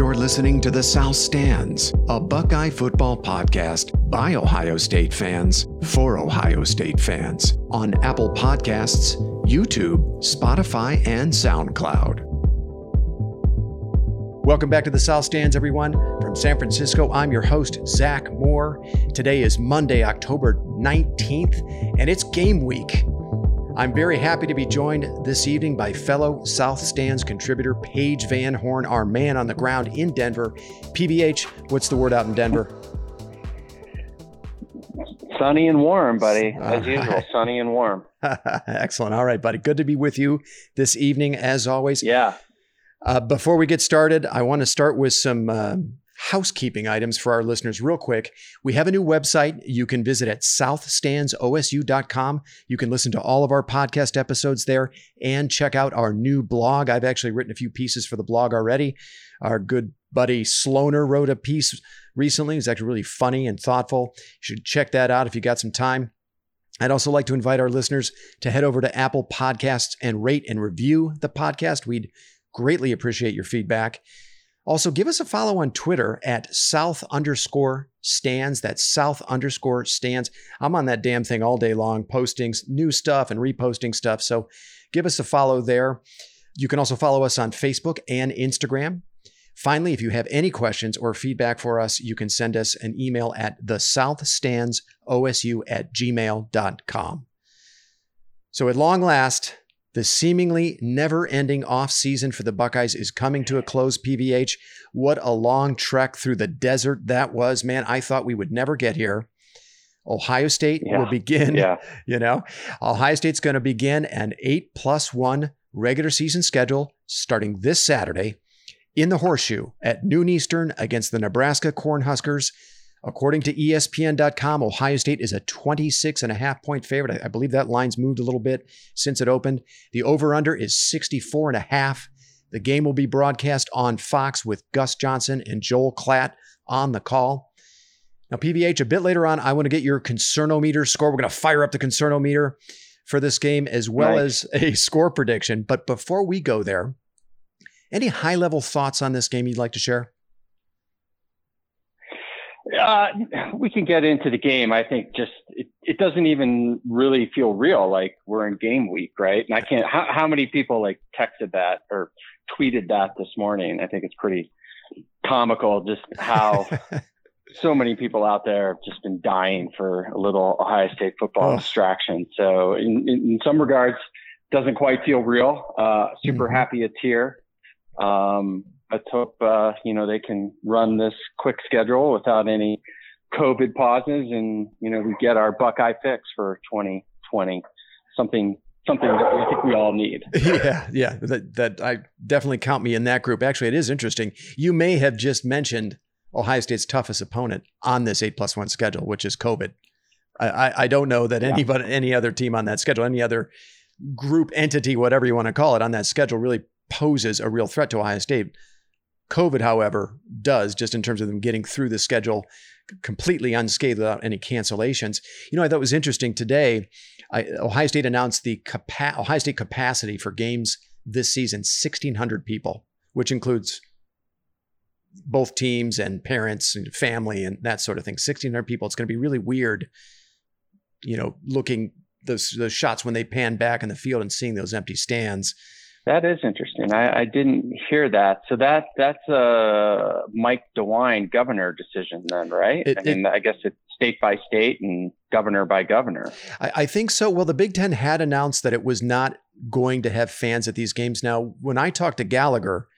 You're listening to The South Stands, a Buckeye football podcast by Ohio State fans for Ohio State fans on Apple Podcasts, YouTube, Spotify, and SoundCloud. Welcome back to The South Stands, everyone. From San Francisco, I'm your host, Zach Moore. Today is Monday, October 19th, and it's game week. I'm very happy to be joined this evening by fellow South Stands contributor Paige Van Horn, our man on the ground in Denver. PVH, what's the word out in Denver? Sunny and warm, buddy. As usual, sunny and warm. Excellent. All right, buddy. Good to be with you this evening, as always. Yeah. Uh, before we get started, I want to start with some uh, housekeeping items for our listeners real quick. We have a new website you can visit at southstandsosu.com. You can listen to all of our podcast episodes there and check out our new blog. I've actually written a few pieces for the blog already. Our good buddy Sloaner wrote a piece recently. It's actually really funny and thoughtful. You should check that out if you got some time. I'd also like to invite our listeners to head over to Apple Podcasts and rate and review the podcast. We'd greatly appreciate your feedback. Also, give us a follow on Twitter at South underscore stands. That's South underscore stands. I'm on that damn thing all day long, posting new stuff and reposting stuff. So give us a follow there. You can also follow us on Facebook and Instagram. Finally, if you have any questions or feedback for us, you can send us an email at the southstandsosu at gmail.com. So at long last, the seemingly never ending off season for the Buckeyes is coming to a close, PVH. What a long trek through the desert that was, man. I thought we would never get here. Ohio State Yeah. will begin, Yeah. you know, Ohio State's going to begin an eight plus one regular season schedule starting this Saturday in the horseshoe at noon Eastern against the Nebraska Cornhuskers. According to ESPN.com, Ohio State is a 26 and a half point favorite. I- I believe that line's moved a little bit since it opened. The over under is 64 and a half. The game will be broadcast on Fox with Gus Johnson and Joel Klatt on the call. Now, PVH, a bit later on, I want to get your concernometer score. We're going to fire up the concernometer for this game as well as a score prediction. But before we go there, any high level thoughts on this game you'd like to share? Uh, we can get into the game. I think just it, it doesn't even really feel real. Like we're in game week, right? And I can't. How, how many people like texted that or tweeted that this morning? I think it's pretty comical just how so many people out there have just been dying for a little Ohio State football Ugh. distraction. So in, in, some regards, doesn't quite feel real. Uh, super Mhm. happy it's here. Um, let's hope, uh, you know, they can run this quick schedule without any COVID pauses and, you know, we get our Buckeye fix for 2020. Something, something that I think we all need. yeah, yeah. That that I definitely count me in that group. Actually, it is interesting. You may have just mentioned Ohio State's toughest opponent on this eight plus one schedule, which is COVID. I, I, I don't know that Yeah. anybody, any other team on that schedule, any other group entity, whatever you want to call it, on that schedule really poses a real threat to Ohio State. COVID, however, does just in terms of them getting through the schedule completely unscathed without any cancellations. You know, I thought it was interesting today. I, Ohio State announced the capa- Ohio State capacity for games this season 1,600 people, which includes both teams and parents and family and that sort of thing. 1,600 people. It's going to be really weird, you know, looking those those shots when they pan back in the field and seeing those empty stands. That is interesting. I, I didn't hear that. So that that's a Mike DeWine governor decision then, right? It- I mean, I guess it's state by state and governor by governor. I, I think so. Well, the Big Ten had announced that it was not going to have fans at these games. Now, when I talked to Gallagher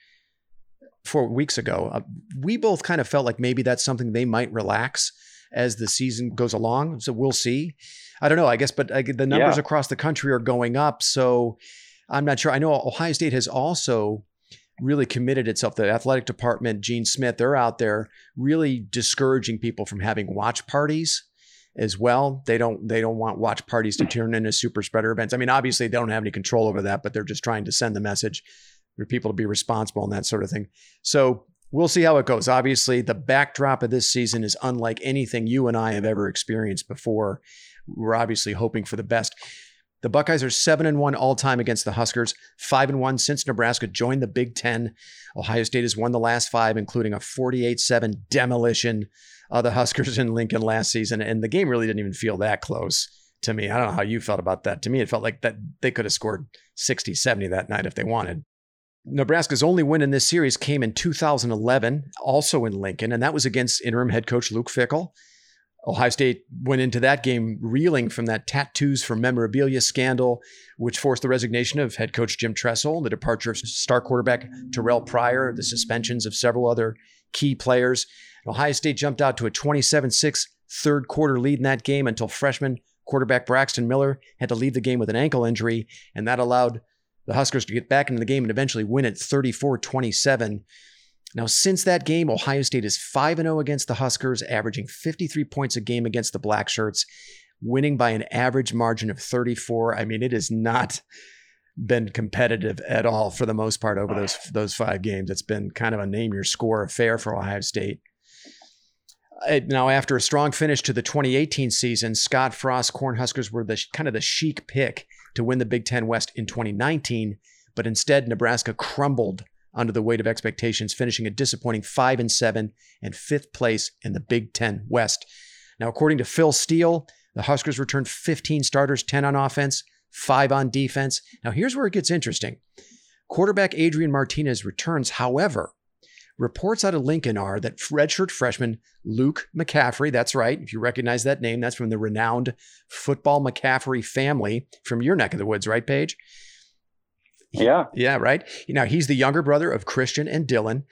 four weeks ago, uh, we both kind of felt like maybe that's something they might relax as the season goes along. So we'll see. I don't know. I guess, but I, the numbers Yeah. across the country are going up. So I'm not sure. I know Ohio State has also really committed itself. The athletic department, Gene Smith, they're out there really discouraging people from having watch parties as well. They don't they don't want watch parties to turn into super spreader events. I mean, obviously they don't have any control over that, but they're just trying to send the message for people to be responsible and that sort of thing. So we'll see how it goes. Obviously, the backdrop of this season is unlike anything you and I have ever experienced before. We're obviously hoping for the best. The Buckeyes are seven and one all time against the Huskers, five and one since Nebraska joined the Big Ten. Ohio State has won the last five, including a 48 7 demolition of the Huskers in Lincoln last season. And the game really didn't even feel that close to me. I don't know how you felt about that. To me, it felt like that they could have scored 60, 70 that night if they wanted. Nebraska's only win in this series came in 2011, also in Lincoln, and that was against interim head coach Luke Fickell. Ohio State went into that game reeling from that tattoos for memorabilia scandal, which forced the resignation of head coach Jim Tressel, the departure of star quarterback Terrell Pryor, the suspensions of several other key players. Ohio State jumped out to a 27 6 third quarter lead in that game until freshman quarterback Braxton Miller had to leave the game with an ankle injury, and that allowed the Huskers to get back into the game and eventually win it 34 27. Now, since that game, Ohio State is 5 0 against the Huskers, averaging 53 points a game against the Black Shirts, winning by an average margin of 34. I mean, it has not been competitive at all for the most part over those those five games. It's been kind of a name your score affair for Ohio State. Uh, now, after a strong finish to the 2018 season, Scott Frost Cornhuskers were the kind of the chic pick to win the Big Ten West in 2019, but instead Nebraska crumbled under the weight of expectations, finishing a disappointing 5 and 7 and fifth place in the Big Ten West. Now, according to Phil Steele, the Huskers returned 15 starters, 10 on offense, 5 on defense. Now, here's where it gets interesting. Quarterback Adrian Martinez returns, however, reports out of Lincoln are that redshirt freshman Luke McCaffrey, that's right, if you recognize that name, that's from the renowned football McCaffrey family from your neck of the woods, right, Paige? Yeah. Yeah, right. Now he's the younger brother of Christian and Dylan.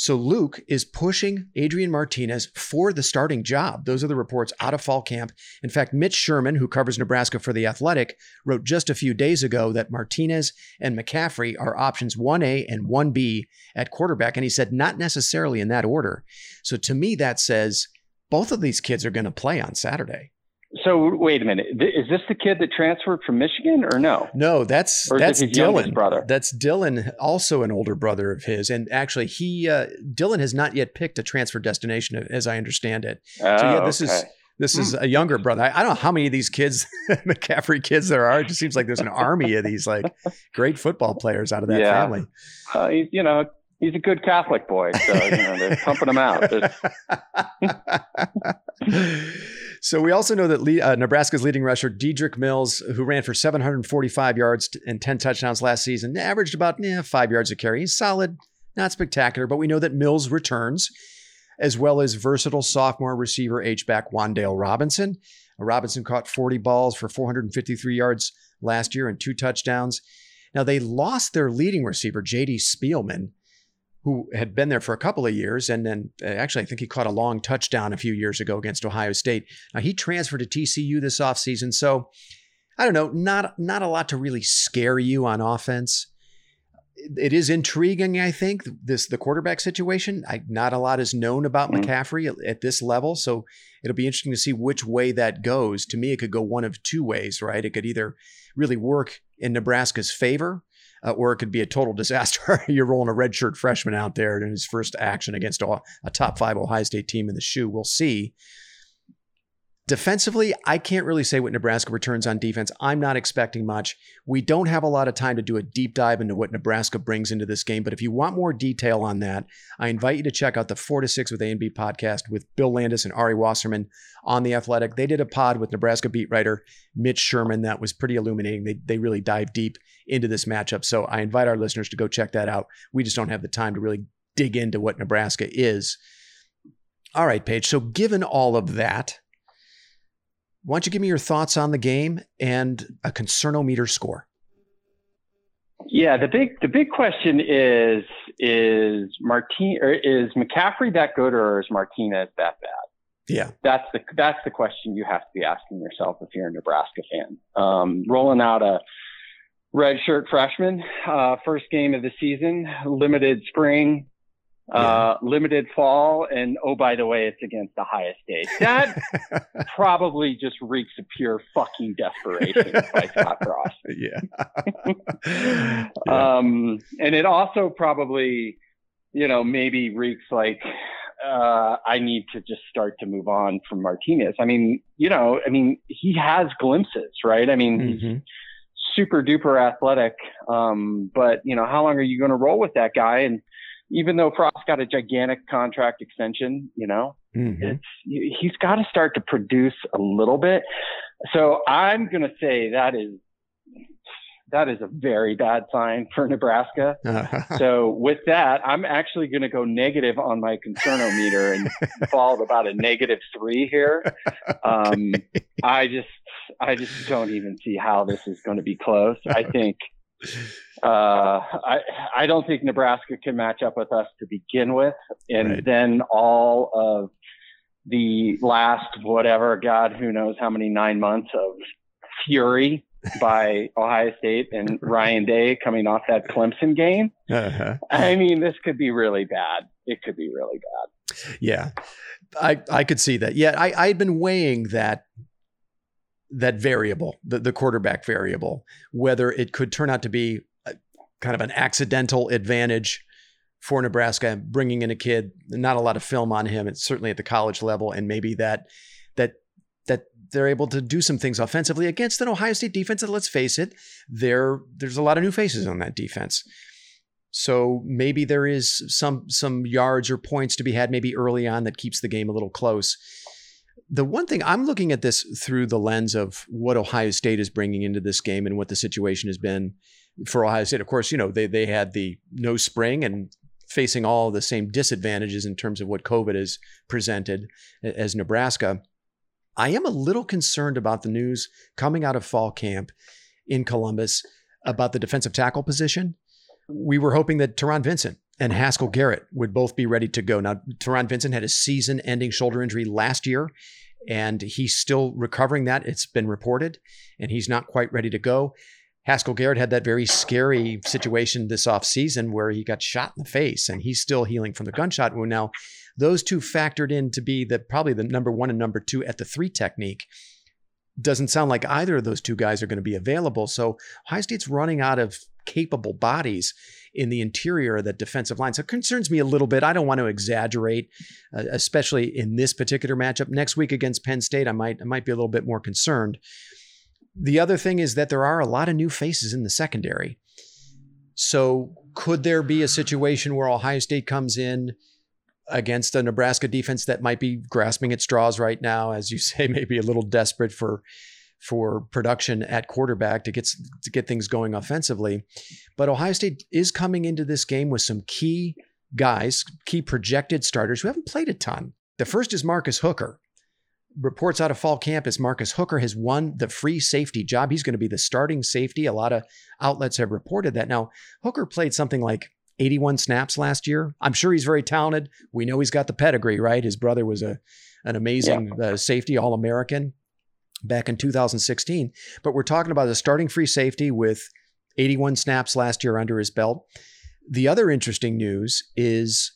So Luke is pushing Adrian Martinez for the starting job. Those are the reports out of fall camp. In fact, Mitch Sherman, who covers Nebraska for The Athletic, wrote just a few days ago that Martinez and McCaffrey are options 1A and 1B at quarterback. And he said, not necessarily in that order. So to me, that says both of these kids are going to play on Saturday. So wait a minute. Is this the kid that transferred from Michigan or no? No, that's that's Dylan. Brother? That's Dylan, also an older brother of his, and actually he uh, Dylan has not yet picked a transfer destination, as I understand it. Oh, so yeah, this okay. is this is hmm. a younger brother. I, I, don't know how many of these kids, McCaffrey kids, there are. It just seems like there's an army of these like great football players out of that yeah. family. Uh, you know, he's a good Catholic boy, so you know they're pumping him out. so we also know that uh, Nebraska's leading rusher Dedrick Mills, who ran for 745 yards and 10 touchdowns last season, averaged about eh, five yards a carry. He's solid, not spectacular, but we know that Mills returns, as well as versatile sophomore receiver H-back Wan'Dale Robinson. Robinson caught 40 balls for 453 yards last year and two touchdowns. Now they lost their leading receiver J.D. Spielman who had been there for a couple of years. And then uh, actually, I think he caught a long touchdown a few years ago against Ohio State. Now, he transferred to TCU this offseason. So I don't know, not, not a lot to really scare you on offense. It is intriguing, I think, this the quarterback situation. I, not a lot is known about mm-hmm. McCaffrey at, at this level, so it'll be interesting to see which way that goes. To me, it could go one of two ways, right? It could either really work in Nebraska's favor, uh, or it could be a total disaster. You're rolling a redshirt freshman out there in his first action against a, a top five Ohio State team in the shoe. We'll see. Defensively, I can't really say what Nebraska returns on defense. I'm not expecting much. We don't have a lot of time to do a deep dive into what Nebraska brings into this game, but if you want more detail on that, I invite you to check out the 4 to 6 with A&B podcast with Bill Landis and Ari Wasserman on The Athletic. They did a pod with Nebraska beat writer Mitch Sherman that was pretty illuminating. They, they really dive deep into this matchup. So I invite our listeners to go check that out. We just don't have the time to really dig into what Nebraska is. All right, Paige. So given all of that, why don't you give me your thoughts on the game and a concernometer score? Yeah, the big the big question is is Martin or is McCaffrey that good or is Martinez that bad? Yeah, that's the that's the question you have to be asking yourself if you're a Nebraska fan. Um, rolling out a redshirt freshman, uh, first game of the season, limited spring, uh, limited fall, and oh, by the way, it's against Ohio State. That probably just reeks of pure fucking desperation by Scott Frost. Yeah. yeah. Um, and it also probably, you know, maybe reeks like uh, I need to just start to move on from Martinez. I mean, you know, I mean, he has glimpses, right? I mean, mm-hmm. Super duper athletic. Um, but you know, how long are you going to roll with that guy? And even though Frost got a gigantic contract extension, you know, mm-hmm. it's, he's got to start to produce a little bit. So I'm going to say that is that is a very bad sign for Nebraska. so with that, I'm actually going to go negative on my concernometer and fall about a negative three here. Um, okay. I just, I just don't even see how this is going to be close. I think, uh, I, I don't think Nebraska can match up with us to begin with, and right. then all of the last whatever, God, who knows how many nine months of fury by Ohio State and Ryan Day coming off that Clemson game. Uh-huh. I mean, this could be really bad. It could be really bad. Yeah, I I could see that. Yeah, I I'd been weighing that that variable, the the quarterback variable, whether it could turn out to be a, kind of an accidental advantage for Nebraska, bringing in a kid, not a lot of film on him. It's certainly at the college level, and maybe that that that they're able to do some things offensively against an Ohio State defense that, let's face it, there there's a lot of new faces on that defense. So maybe there is some some yards or points to be had maybe early on that keeps the game a little close. The one thing I'm looking at this through the lens of what Ohio State is bringing into this game and what the situation has been for Ohio State. Of course, you know they they had the no spring and facing all the same disadvantages in terms of what COVID has presented as Nebraska. I am a little concerned about the news coming out of fall camp in Columbus about the defensive tackle position. We were hoping that Taron Vincent and Haskell Garrett would both be ready to go. Now, Taron Vincent had a season ending shoulder injury last year, and he's still recovering that. It's been reported, and he's not quite ready to go. Haskell Garrett had that very scary situation this offseason where he got shot in the face, and he's still healing from the gunshot wound. Now, those two factored in to be the probably the number one and number two at the three technique. Doesn't sound like either of those two guys are going to be available. So Ohio State's running out of capable bodies in the interior of that defensive line. So it concerns me a little bit. I don't want to exaggerate, uh, especially in this particular matchup. Next week against Penn State, I might I might be a little bit more concerned. The other thing is that there are a lot of new faces in the secondary. So could there be a situation where Ohio State comes in against a Nebraska defense that might be grasping at straws right now, as you say, maybe a little desperate for for production at quarterback to get to get things going offensively. But Ohio State is coming into this game with some key guys, key projected starters who haven't played a ton. The first is Marcus Hooker. Reports out of fall camp is Marcus Hooker has won the free safety job. He's going to be the starting safety. A lot of outlets have reported that. Now, Hooker played something like 81 snaps last year. I'm sure he's very talented. We know he's got the pedigree, right? His brother was a an amazing yeah. uh, safety, All American back in 2016. But we're talking about a starting free safety with 81 snaps last year under his belt. The other interesting news is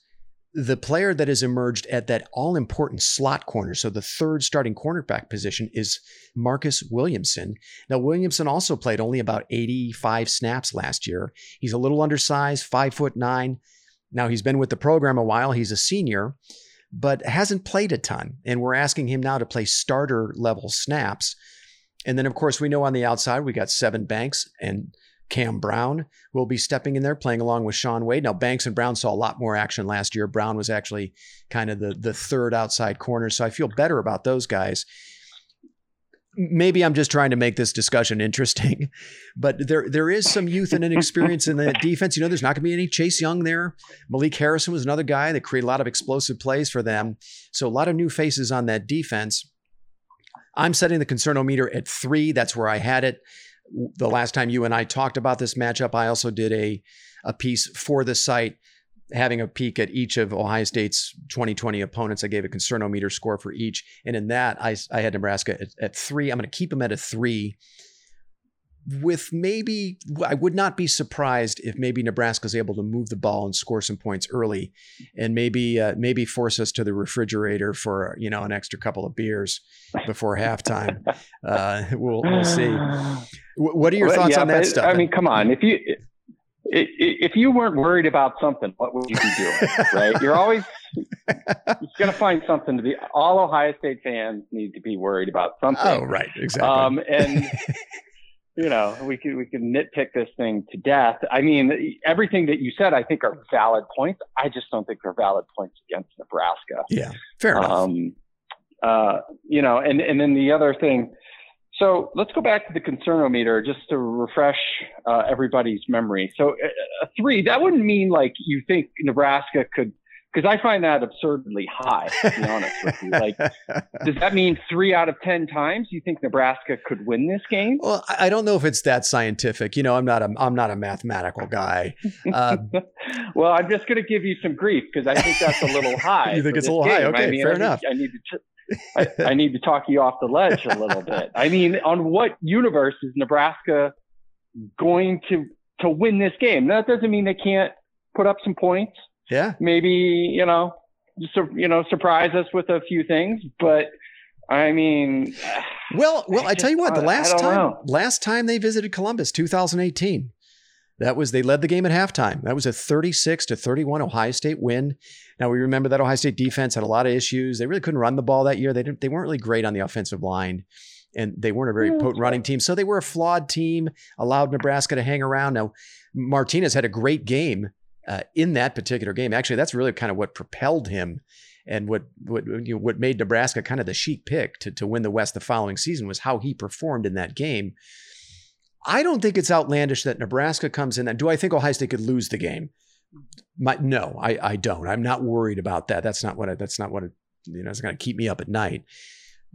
the player that has emerged at that all important slot corner, so the third starting cornerback position, is Marcus Williamson. Now, Williamson also played only about 85 snaps last year. He's a little undersized, five foot nine. Now, he's been with the program a while. He's a senior, but hasn't played a ton. And we're asking him now to play starter level snaps. And then, of course, we know on the outside, we got Sevyn Banks and Cam Brown will be stepping in there playing along with Shaun Wade. Now, Banks and Brown saw a lot more action last year. Brown was actually kind of the, the third outside corner. So I feel better about those guys. Maybe I'm just trying to make this discussion interesting, but there there is some youth and inexperience in the defense. You know, there's not going to be any Chase Young there. Malik Harrison was another guy that created a lot of explosive plays for them. So a lot of new faces on that defense. I'm setting the concernometer at three. That's where I had it the last time you and I talked about this matchup, I also did a, a piece for the site having a peek at each of Ohio State's 2020 opponents. I gave a concernometer score for each. And in that, I, I had Nebraska at, at three. I'm going to keep them at a three with maybe I would not be surprised if maybe Nebraska is able to move the ball and score some points early, and maybe uh, maybe force us to the refrigerator for you know an extra couple of beers before halftime. Uh, we'll we'll see. What are your well, thoughts yeah, on that stuff? I mean, come on, if you if you weren't worried about something, what would you be doing? right? You're always going to find something to be. All Ohio State fans need to be worried about something. Oh, right, exactly. Um, and you know, we could we could nitpick this thing to death. I mean, everything that you said, I think, are valid points. I just don't think they're valid points against Nebraska. Yeah, fair enough. Um, uh, you know, and and then the other thing. So let's go back to the concernometer just to refresh uh, everybody's memory. So uh, a three that wouldn't mean like you think Nebraska could because I find that absurdly high. To be honest with you, like, does that mean three out of ten times you think Nebraska could win this game? Well, I don't know if it's that scientific. You know, I'm not a I'm not a mathematical guy. Uh, well, I'm just going to give you some grief because I think that's a little high. you think it's a little game. high? Okay, I mean, fair I enough. I need to. I, I need to talk you off the ledge a little bit. I mean, on what universe is Nebraska going to to win this game? That doesn't mean they can't put up some points yeah. Maybe, you know, just, you know, surprise us with a few things, but I mean, well, well, I, I tell you what, the last time, know. last time they visited Columbus, 2018, that was they led the game at halftime. That was a 36 to 31 Ohio State win. Now we remember that Ohio State defense had a lot of issues. They really couldn't run the ball that year. They didn't. They weren't really great on the offensive line, and they weren't a very potent running team. So they were a flawed team. Allowed Nebraska to hang around. Now Martinez had a great game uh, in that particular game. Actually, that's really kind of what propelled him and what what you know, what made Nebraska kind of the chic pick to to win the West the following season was how he performed in that game. I don't think it's outlandish that Nebraska comes in. That do I think Ohio State could lose the game? My, no, I, I don't. I'm not worried about that. That's not what I, that's not what it, you know. It's going to keep me up at night.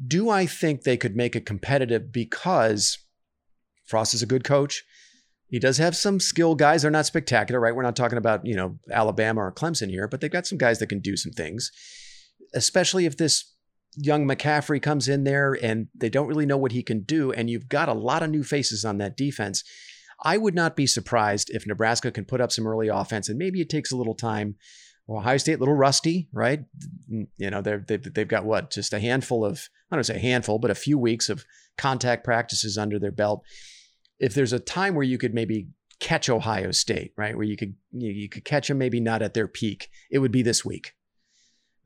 Do I think they could make it competitive because Frost is a good coach? He does have some skill guys. They're not spectacular, right? We're not talking about, you know, Alabama or Clemson here, but they've got some guys that can do some things, especially if this young McCaffrey comes in there and they don't really know what he can do. And you've got a lot of new faces on that defense. I would not be surprised if Nebraska can put up some early offense and maybe it takes a little time. Ohio State, a little rusty, right? Mm, you know, they've, they've got what? Just a handful of, I don't say a handful, but a few weeks of contact practices under their belt if there's a time where you could maybe catch Ohio State, right, where you could you could catch them maybe not at their peak, it would be this week,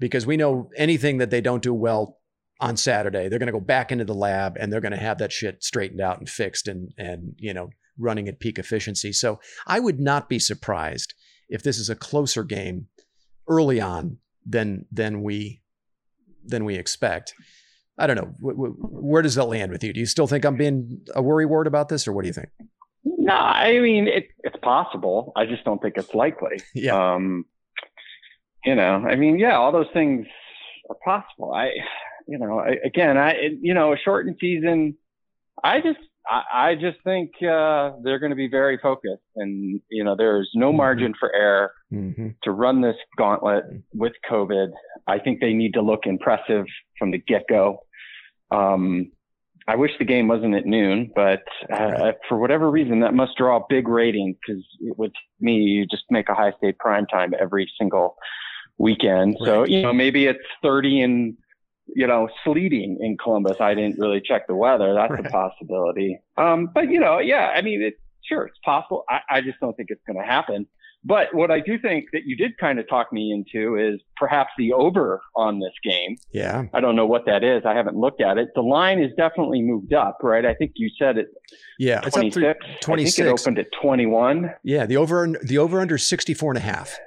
because we know anything that they don't do well on Saturday, they're going to go back into the lab and they're going to have that shit straightened out and fixed and and you know running at peak efficiency. So I would not be surprised if this is a closer game early on than than we than we expect. I don't know. Where does that land with you? Do you still think I'm being a worry ward about this, or what do you think? No, I mean it, it's possible. I just don't think it's likely. Yeah. Um, you know, I mean, yeah, all those things are possible. I, you know, I, again, I, it, you know, a shortened season. I just, I, I just think uh, they're going to be very focused, and you know, there's no mm-hmm. margin for error mm-hmm. to run this gauntlet with COVID. I think they need to look impressive from the get go. Um, I wish the game wasn't at noon, but uh, for whatever reason, that must draw a big rating because with me, you just make Ohio State prime time every single weekend. Right. So, you know, maybe it's 30 and, you know, sleeting in Columbus. I didn't really check the weather. That's right. a possibility. Um, but, you know, yeah, I mean, it, sure, it's possible. I, I just don't think it's going to happen. But what I do think that you did kind of talk me into is perhaps the over on this game. Yeah. I don't know what that is. I haven't looked at it. The line is definitely moved up, right? I think you said it. Yeah, it's 26. up 26. I think it opened at 21. Yeah, the over the over under 64 and a half.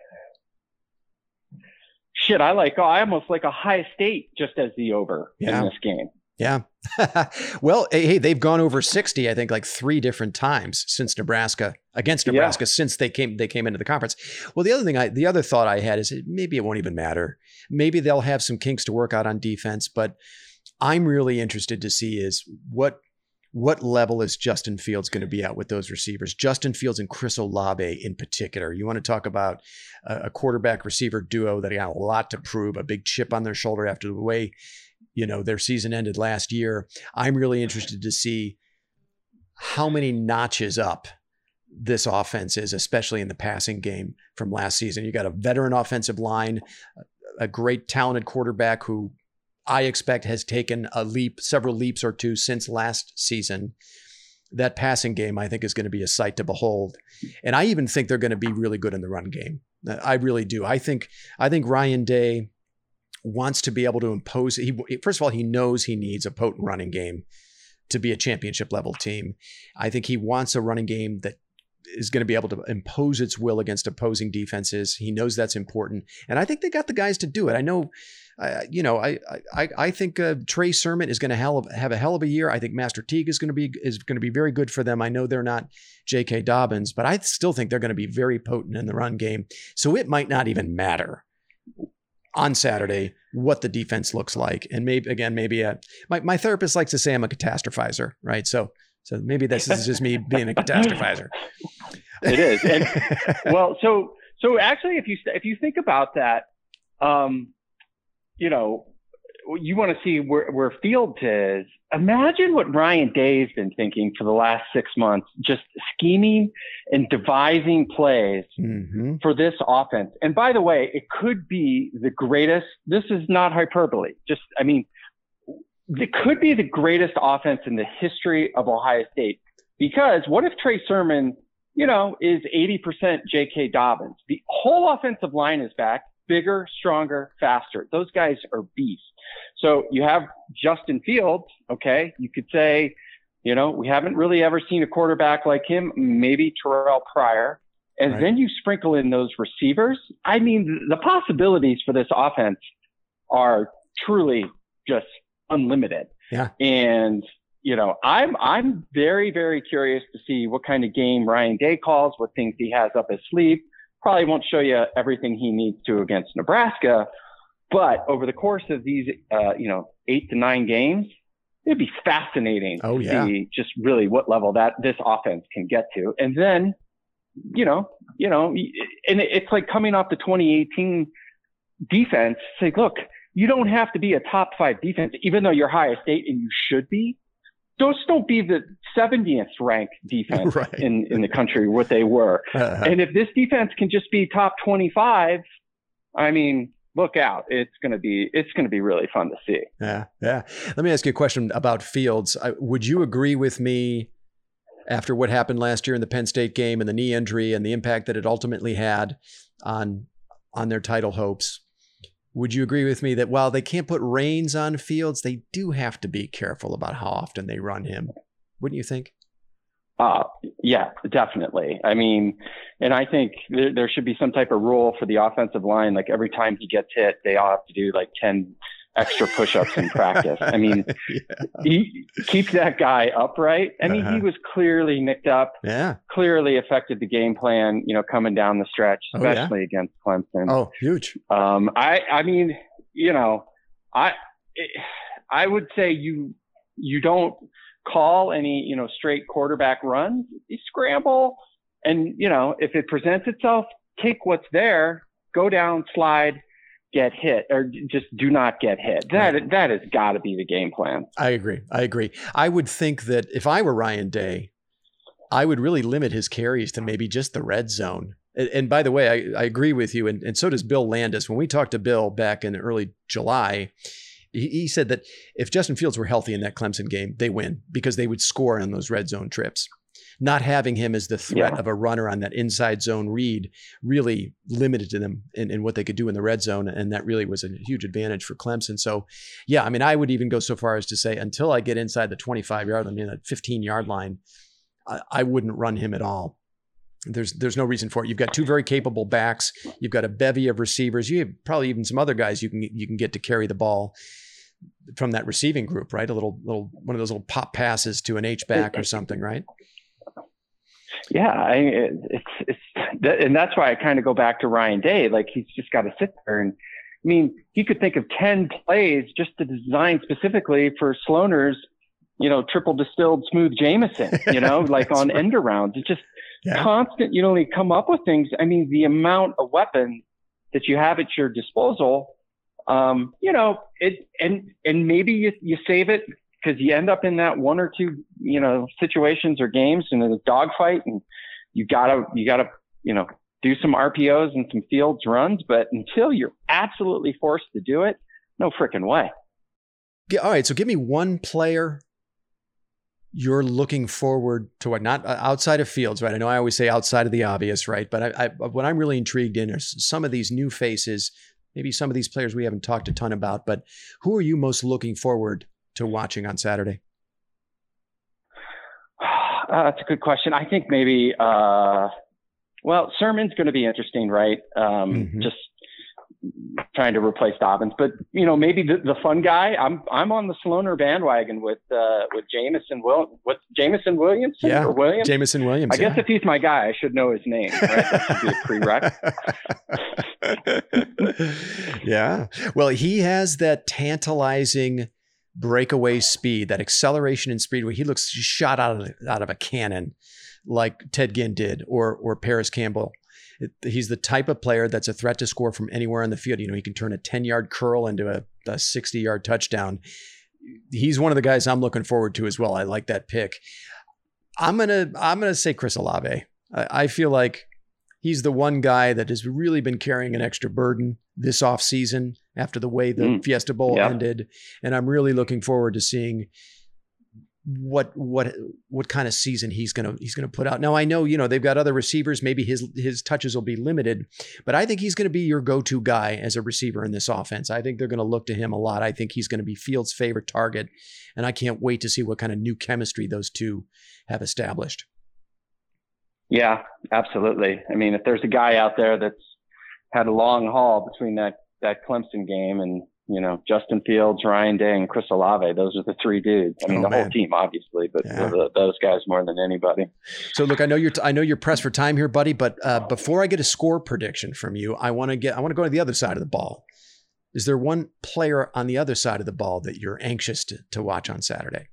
Shit, I like I almost like Ohio State just as the over yeah. in this game. Yeah. well, hey, they've gone over 60, I think, like three different times since Nebraska against Nebraska yeah. since they came they came into the conference. Well, the other thing I the other thought I had is maybe it won't even matter. Maybe they'll have some kinks to work out on defense, but I'm really interested to see is what what level is Justin Fields going to be at with those receivers? Justin Fields and Chris Olave in particular. You want to talk about a, quarterback receiver duo that got a lot to prove, a big chip on their shoulder after the way you know their season ended last year. I'm really interested to see how many notches up this offense is, especially in the passing game from last season. You got a veteran offensive line, a great talented quarterback who I expect has taken a leap, several leaps or two since last season. That passing game, I think, is going to be a sight to behold. And I even think they're going to be really good in the run game. I really do. I think I think Ryan Day wants to be able to impose. He first of all, he knows he needs a potent running game to be a championship level team. I think he wants a running game that is going to be able to impose its will against opposing defenses. He knows that's important, and I think they got the guys to do it. I know, uh, you know, I I I think uh, Trey Sermon is going to hell have a hell of a year. I think Master Teague is going to be is going to be very good for them. I know they're not J.K. Dobbins, but I still think they're going to be very potent in the run game. So it might not even matter on Saturday what the defense looks like. And maybe again, maybe a, my my therapist likes to say I'm a catastrophizer, right? So so maybe this is just me being a catastrophizer. It is, and well, so so actually, if you if you think about that, um, you know, you want to see where, where Fields is. Imagine what Ryan Day's been thinking for the last six months, just scheming and devising plays mm-hmm. for this offense. And by the way, it could be the greatest. This is not hyperbole. Just, I mean, it could be the greatest offense in the history of Ohio State. Because what if Trey Sermon, you know, is 80% J.K. Dobbins? The whole offensive line is back, bigger, stronger, faster. Those guys are beasts. So you have Justin Fields. Okay. You could say, you know, we haven't really ever seen a quarterback like him, maybe Terrell Pryor. And right. then you sprinkle in those receivers. I mean, the possibilities for this offense are truly just unlimited. Yeah. And, you know, I'm, I'm very, very curious to see what kind of game Ryan Day calls, what things he has up his sleeve. Probably won't show you everything he needs to against Nebraska, but over the course of these, uh, you know, eight to nine games, it'd be fascinating oh, to see just really what level that this offense can get to. And then, you know, you know, and it's like coming off the 2018 defense. Say, look, you don't have to be a top five defense, even though you're Ohio State and you should be. Those don't be the 70th ranked defense right. in, in the country, what they were. Uh-huh. And if this defense can just be top 25, I mean, look out. It's going to be it's going to be really fun to see. Yeah, yeah. Let me ask you a question about Fields. would you agree with me after what happened last year in the Penn State game and the knee injury and the impact that it ultimately had on on their title hopes? Would you agree with me that while they can't put reins on Fields, they do have to be careful about how often they run him? Wouldn't you think? Uh, yeah, definitely. I mean, and I think there, there, should be some type of rule for the offensive line. Like every time he gets hit, they all have to do like 10 extra push-ups in practice. I mean, yeah. he keep that guy upright. I mean, uh-huh. he was clearly nicked up. Yeah. Clearly affected the game plan, you know, coming down the stretch, especially oh, yeah. against Clemson. Oh, huge. Um, I, I mean, you know, I, I would say you, you don't, call any, you know, straight quarterback runs. You scramble and, you know, if it presents itself, take what's there, go down, slide, get hit or just do not get hit. That right. that has got to be the game plan. I agree. I agree. I would think that if I were Ryan Day, I would really limit his carries to maybe just the red zone. And, and by the way, I, I agree with you, and, and so does Bill Landis. When we talked to Bill back in early July, he, he said that if Justin Fields were healthy in that Clemson game, they win because they would score on those red zone trips. Not having him as the threat yeah. of a runner on that inside zone read really limited to them in, in what they could do in the red zone. And that really was a huge advantage for Clemson. So, yeah, I mean, I would even go so far as to say until I get inside the 25 yard, I mean, that 15 yard line, I, I wouldn't run him at all there's there's no reason for it. You've got two very capable backs. You've got a bevy of receivers. You have probably even some other guys you can you can get to carry the ball from that receiving group, right? A little little one of those little pop passes to an H back or something, right? Yeah, I, it's it's and that's why I kind of go back to Ryan Day. Like he's just got to sit there and. I mean, he could think of 10 plays just to design specifically for Sloaner's, you know, triple distilled smooth Jameson, you know, like on right. end rounds. It's just yeah. constant, you know, they come up with things. I mean, the amount of weapons that you have at your disposal um, you know, it and and maybe you, you save it because you end up in that one or two, you know, situations or games in a dogfight, and you gotta you gotta you know do some RPOs and some fields runs. But until you're absolutely forced to do it, no freaking way. Yeah, All right, so give me one player you're looking forward to what not uh, outside of fields right i know i always say outside of the obvious right but I, I, what i'm really intrigued in are some of these new faces maybe some of these players we haven't talked a ton about, but who are you most looking forward to watching on Saturday? Uh, that's a good question. I think maybe, uh, well, Sermon's going to be interesting, right? Um, mm-hmm. Just trying to replace Dobbins, but you know, maybe the, the fun guy. I'm I'm on the Sloaner bandwagon with uh, with Jameson Will what Jameson Williamson yeah, or Williams. Jameson Williams. I yeah. guess if he's my guy, I should know his name. Right? That should be a prereq. yeah. Well, he has that tantalizing breakaway speed, that acceleration and speed where he looks shot out of out of a cannon, like Ted Ginn did, or or Parris Campbell he's the type of player that's a threat to score from anywhere on the field. You know, he can turn a 10 yard curl into a, a 60 yard touchdown. He's one of the guys I'm looking forward to as well. I like that pick. I'm gonna I'm gonna say Chris Olave. I, I feel like he's the one guy that has really been carrying an extra burden this offseason after the way the mm. Fiesta Bowl yeah. ended. And I'm really looking forward to seeing what what what kind of season he's gonna he's gonna put out. Now I know you know they've got other receivers. Maybe his his touches will be limited, but I think he's going to be your go to guy as a receiver in this offense. I think they're going to look to him a lot. I think he's going to be Fields' favorite target, and I can't wait to see what kind of new chemistry those two have established. Yeah, absolutely. I mean, if there's a guy out there that's had a long haul between that that Clemson game and you know, Justin Fields, Ryan Day, and Chris Olave. Those are the three dudes. I mean, oh, the man. whole team, obviously, but yeah. the, those guys more than anybody. So, look, I know you're, t- I know you're pressed for time here, buddy. But uh, before I get a score prediction from you, I want to get, I want to go to the other side of the ball. Is there one player on the other side of the ball that you're anxious to, to watch on Saturday?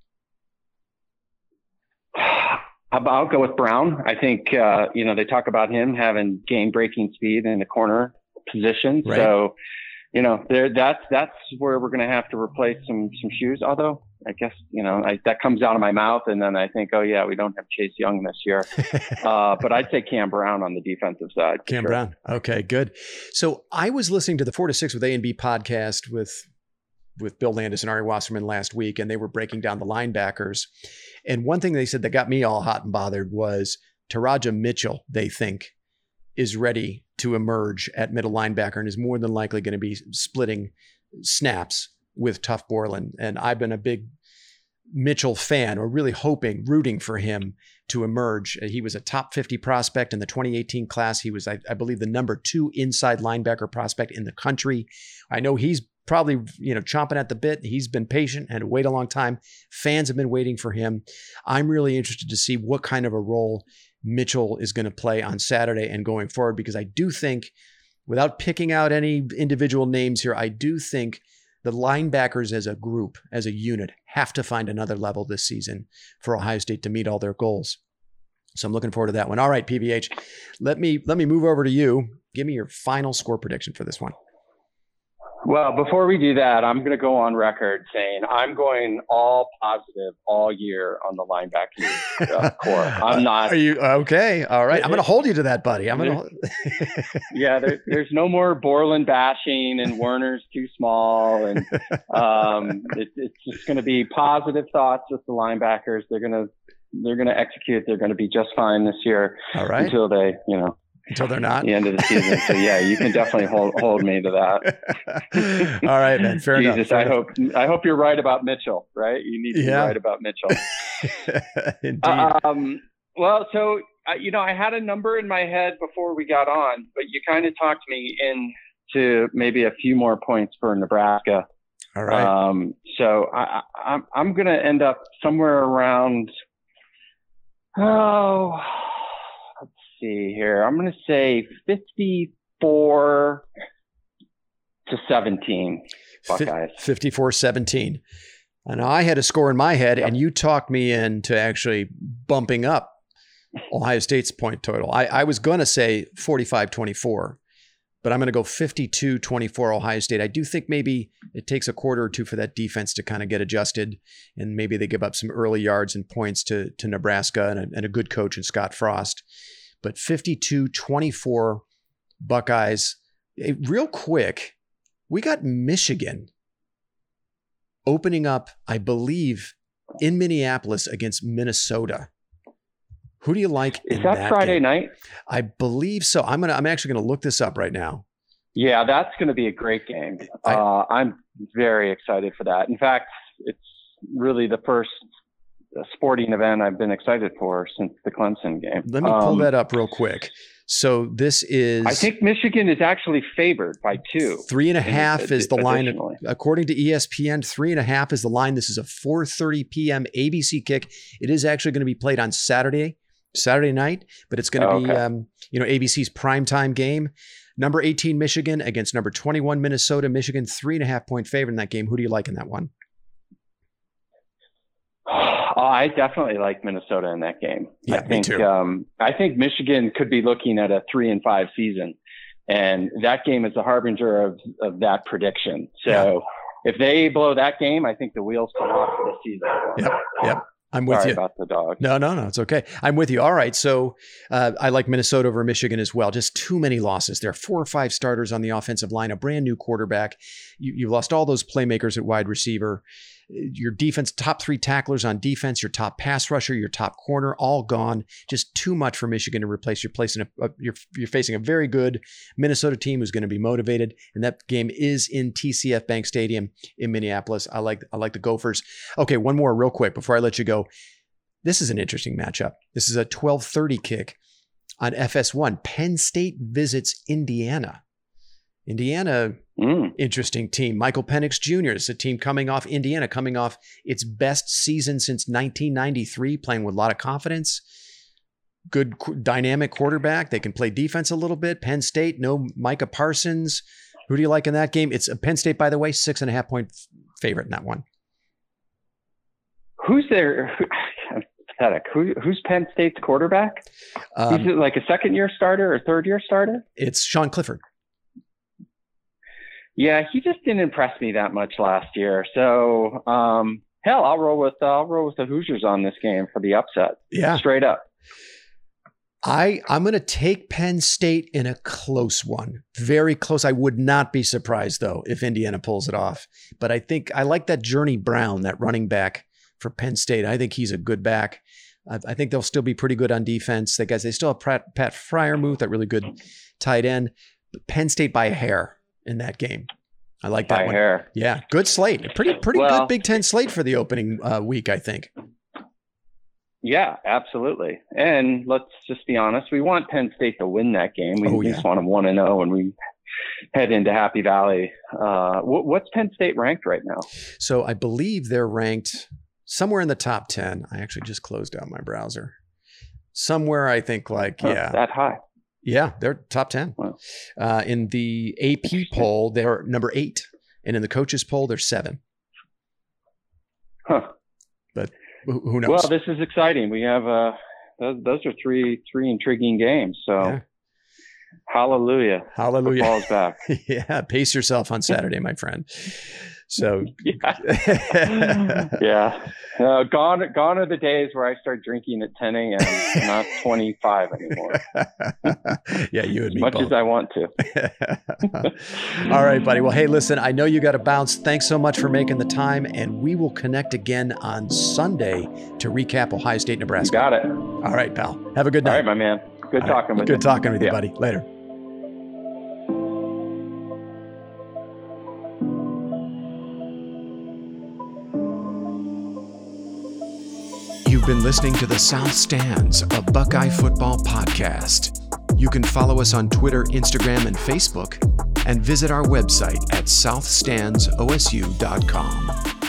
I'll go with Brown. I think uh, you know they talk about him having game breaking speed in the corner position. Right. So you know, there that's that's where we're going to have to replace some some shoes. Although I guess you know I, that comes out of my mouth, and then I think, oh yeah, we don't have Chase Young this year. uh, but I'd say Cam Brown on the defensive side. Cam sure. Brown, okay, good. So I was listening to the Four to Six with A and B podcast with with Bill Landis and Ari Wasserman last week, and they were breaking down the linebackers. And one thing they said that got me all hot and bothered was Teradja Mitchell. They think is ready to emerge at middle linebacker and is more than likely going to be splitting snaps with Tuf Borland. And I've been a big Mitchell fan, or really hoping, rooting for him to emerge. Uh, he was a top 50 prospect in the 2018 class. He was, I, I, believe, the number two inside linebacker prospect in the country. I know he's probably, you know, chomping at the bit. He's been patient and wait a long time. Fans have been waiting for him. I'm really interested to see what kind of a role Mitchell is going to play on Saturday and going forward because I do think, without picking out any individual names here, I do think the linebackers as a group, as a unit, have to find another level this season for Ohio State to meet all their goals. So I'm looking forward to that one. All right, PVH, let me let me move over to you. Give me your final score prediction for this one. Well, before we do that, I'm going to go on record saying I'm going all positive all year on the linebacking uh, corps. I'm not. Are you okay? All right. I'm going to hold you to that, buddy. I'm going to. yeah, there, there's no more Borland bashing and Werner's too small, and um, it, it's just going to be positive thoughts with the linebackers. They're going to they're going to execute. They're going to be just fine this year. All right. Until they, you know, until they're not. The end of the season. So yeah, you can definitely hold hold me to that. All right, man. Fair Jesus, enough. Fair I enough. hope I hope you're right about Mitchell. Right? You need to yeah. be right about Mitchell. Indeed. Um, well, so uh, you know, I had a number in my head before we got on, but you kind of talked me into maybe a few more points for Nebraska. All right. Um, so I, I'm I'm going to end up somewhere around. Oh, see here. I'm going to say 54 to 17 Buckeyes. 54 17. And I had a score in my head, yep. and you talked me into actually bumping up Ohio State's point total. I, I was going to say 45 24, but I'm going to go 52 24 Ohio State. I do think maybe it takes a quarter or two for that defense to kind of get adjusted, and maybe they give up some early yards and points to, to Nebraska and a, and a good coach in Scott Frost but 52 24 Buckeyes. Real quick, we got Michigan opening up, I believe, in Minneapolis against Minnesota. Who do you like? Is that, that, Friday game? night? I believe so. I'm gonna. I'm actually gonna look this up right now. Yeah, that's going to be a great game. I, uh, I'm very excited for that. In fact, it's really the first sporting event I've been excited for since the Clemson game. Let me pull um, that up real quick. So this is. I think Michigan is actually favored by two. Three and a half is the line. According to ESPN, three and a half is the line. This is a 4:30 p.m. ABC kick. It is actually going to be played on Saturday, Saturday night, but it's going to oh, be, um, you know, ABC's primetime game. Number 18 Michigan against number 21 Minnesota. Michigan three and a half point favorite in that game. Who do you like in that one? Oh, I definitely like Minnesota in that game. Yeah, I think, me too. Um, I think Michigan could be looking at a three and five season, and that game is a harbinger of of that prediction. So yeah. if they blow that game, I think the wheels come off for the season. Yep, yep. I'm with Sorry you about the dog. No, no, no, it's okay. I'm with you. All right, so uh, I like Minnesota over Michigan as well. Just too many losses. There are four or five starters on the offensive line, a brand new quarterback. You, you lost all those playmakers at wide receiver your defense, top three tacklers on defense, your top pass rusher, your top corner, all gone. Just too much for Michigan to replace. You're placing a, a you're you're facing a very good Minnesota team who's going to be motivated, and that game is in TCF Bank Stadium in Minneapolis. I like I like the Gophers. Okay, one more real quick before I let you go. This is an interesting matchup. This is a 12:30 kick on FS1. Penn State visits Indiana. Indiana, mm. interesting team. Michael Penix Jr. is a team coming off Indiana, coming off its best season since 1993, playing with a lot of confidence. Good dynamic quarterback. They can play defense a little bit. Penn State, no Micah Parsons. Who do you like in that game? It's a Penn State, by the way, six and a half point favorite in that one. Who's there? pathetic. Who, who's Penn State's quarterback? Um, He's like a second year starter or third year starter? It's Sean Clifford. Yeah, he just didn't impress me that much last year. So, um, hell, I'll roll with uh, I'll roll with the Hoosiers on this game for the upset. Yeah, straight up. I I'm going to take Penn State in a close one, very close. I would not be surprised though if Indiana pulls it off. But I think I like that Journey Brown, that running back for Penn State. I think he's a good back. I, I think they'll still be pretty good on defense. They guys, they still have Pat, Pat Freiermuth, that really good tight end. But Penn State by a hair in that game. I like that By one. Hair. Yeah, good slate. Pretty pretty well, good Big Ten slate for the opening uh, week, I think. Yeah, absolutely. And let's just be honest, we want Penn State to win that game. We oh, yeah. just want them one and zero, and we head into Happy Valley. Uh, what's Penn State ranked right now? So I believe they're ranked somewhere in the top ten. I actually just closed out my browser. Somewhere I think like oh, yeah, that high. Yeah, they're top 10. Wow. Uh, in the AP poll, they're number eight. And in the coaches poll, they're seven. Huh. But who knows? Well, this is exciting. We have, uh, those, those are three, three intriguing games. So yeah. hallelujah. Hallelujah. Football's back. yeah. Pace yourself on Saturday, my friend. So yeah, yeah. Uh, gone gone are the days where I start drinking at 10 a.m. not 25 anymore. yeah, you and me. As much both. as I want to. All right, buddy. Well, hey, listen. I know you got to bounce. Thanks so much for making the time, and we will connect again on Sunday to recap Ohio State, Nebraska. You got it. All right, pal. Have a good night. All right, my man. Good All talking right. with good you. Good talking with you, buddy. Later. You've been listening to the South Stands, a Buckeye football podcast. You can follow us on Twitter, Instagram, and Facebook, and visit our website at southstandsosu.com.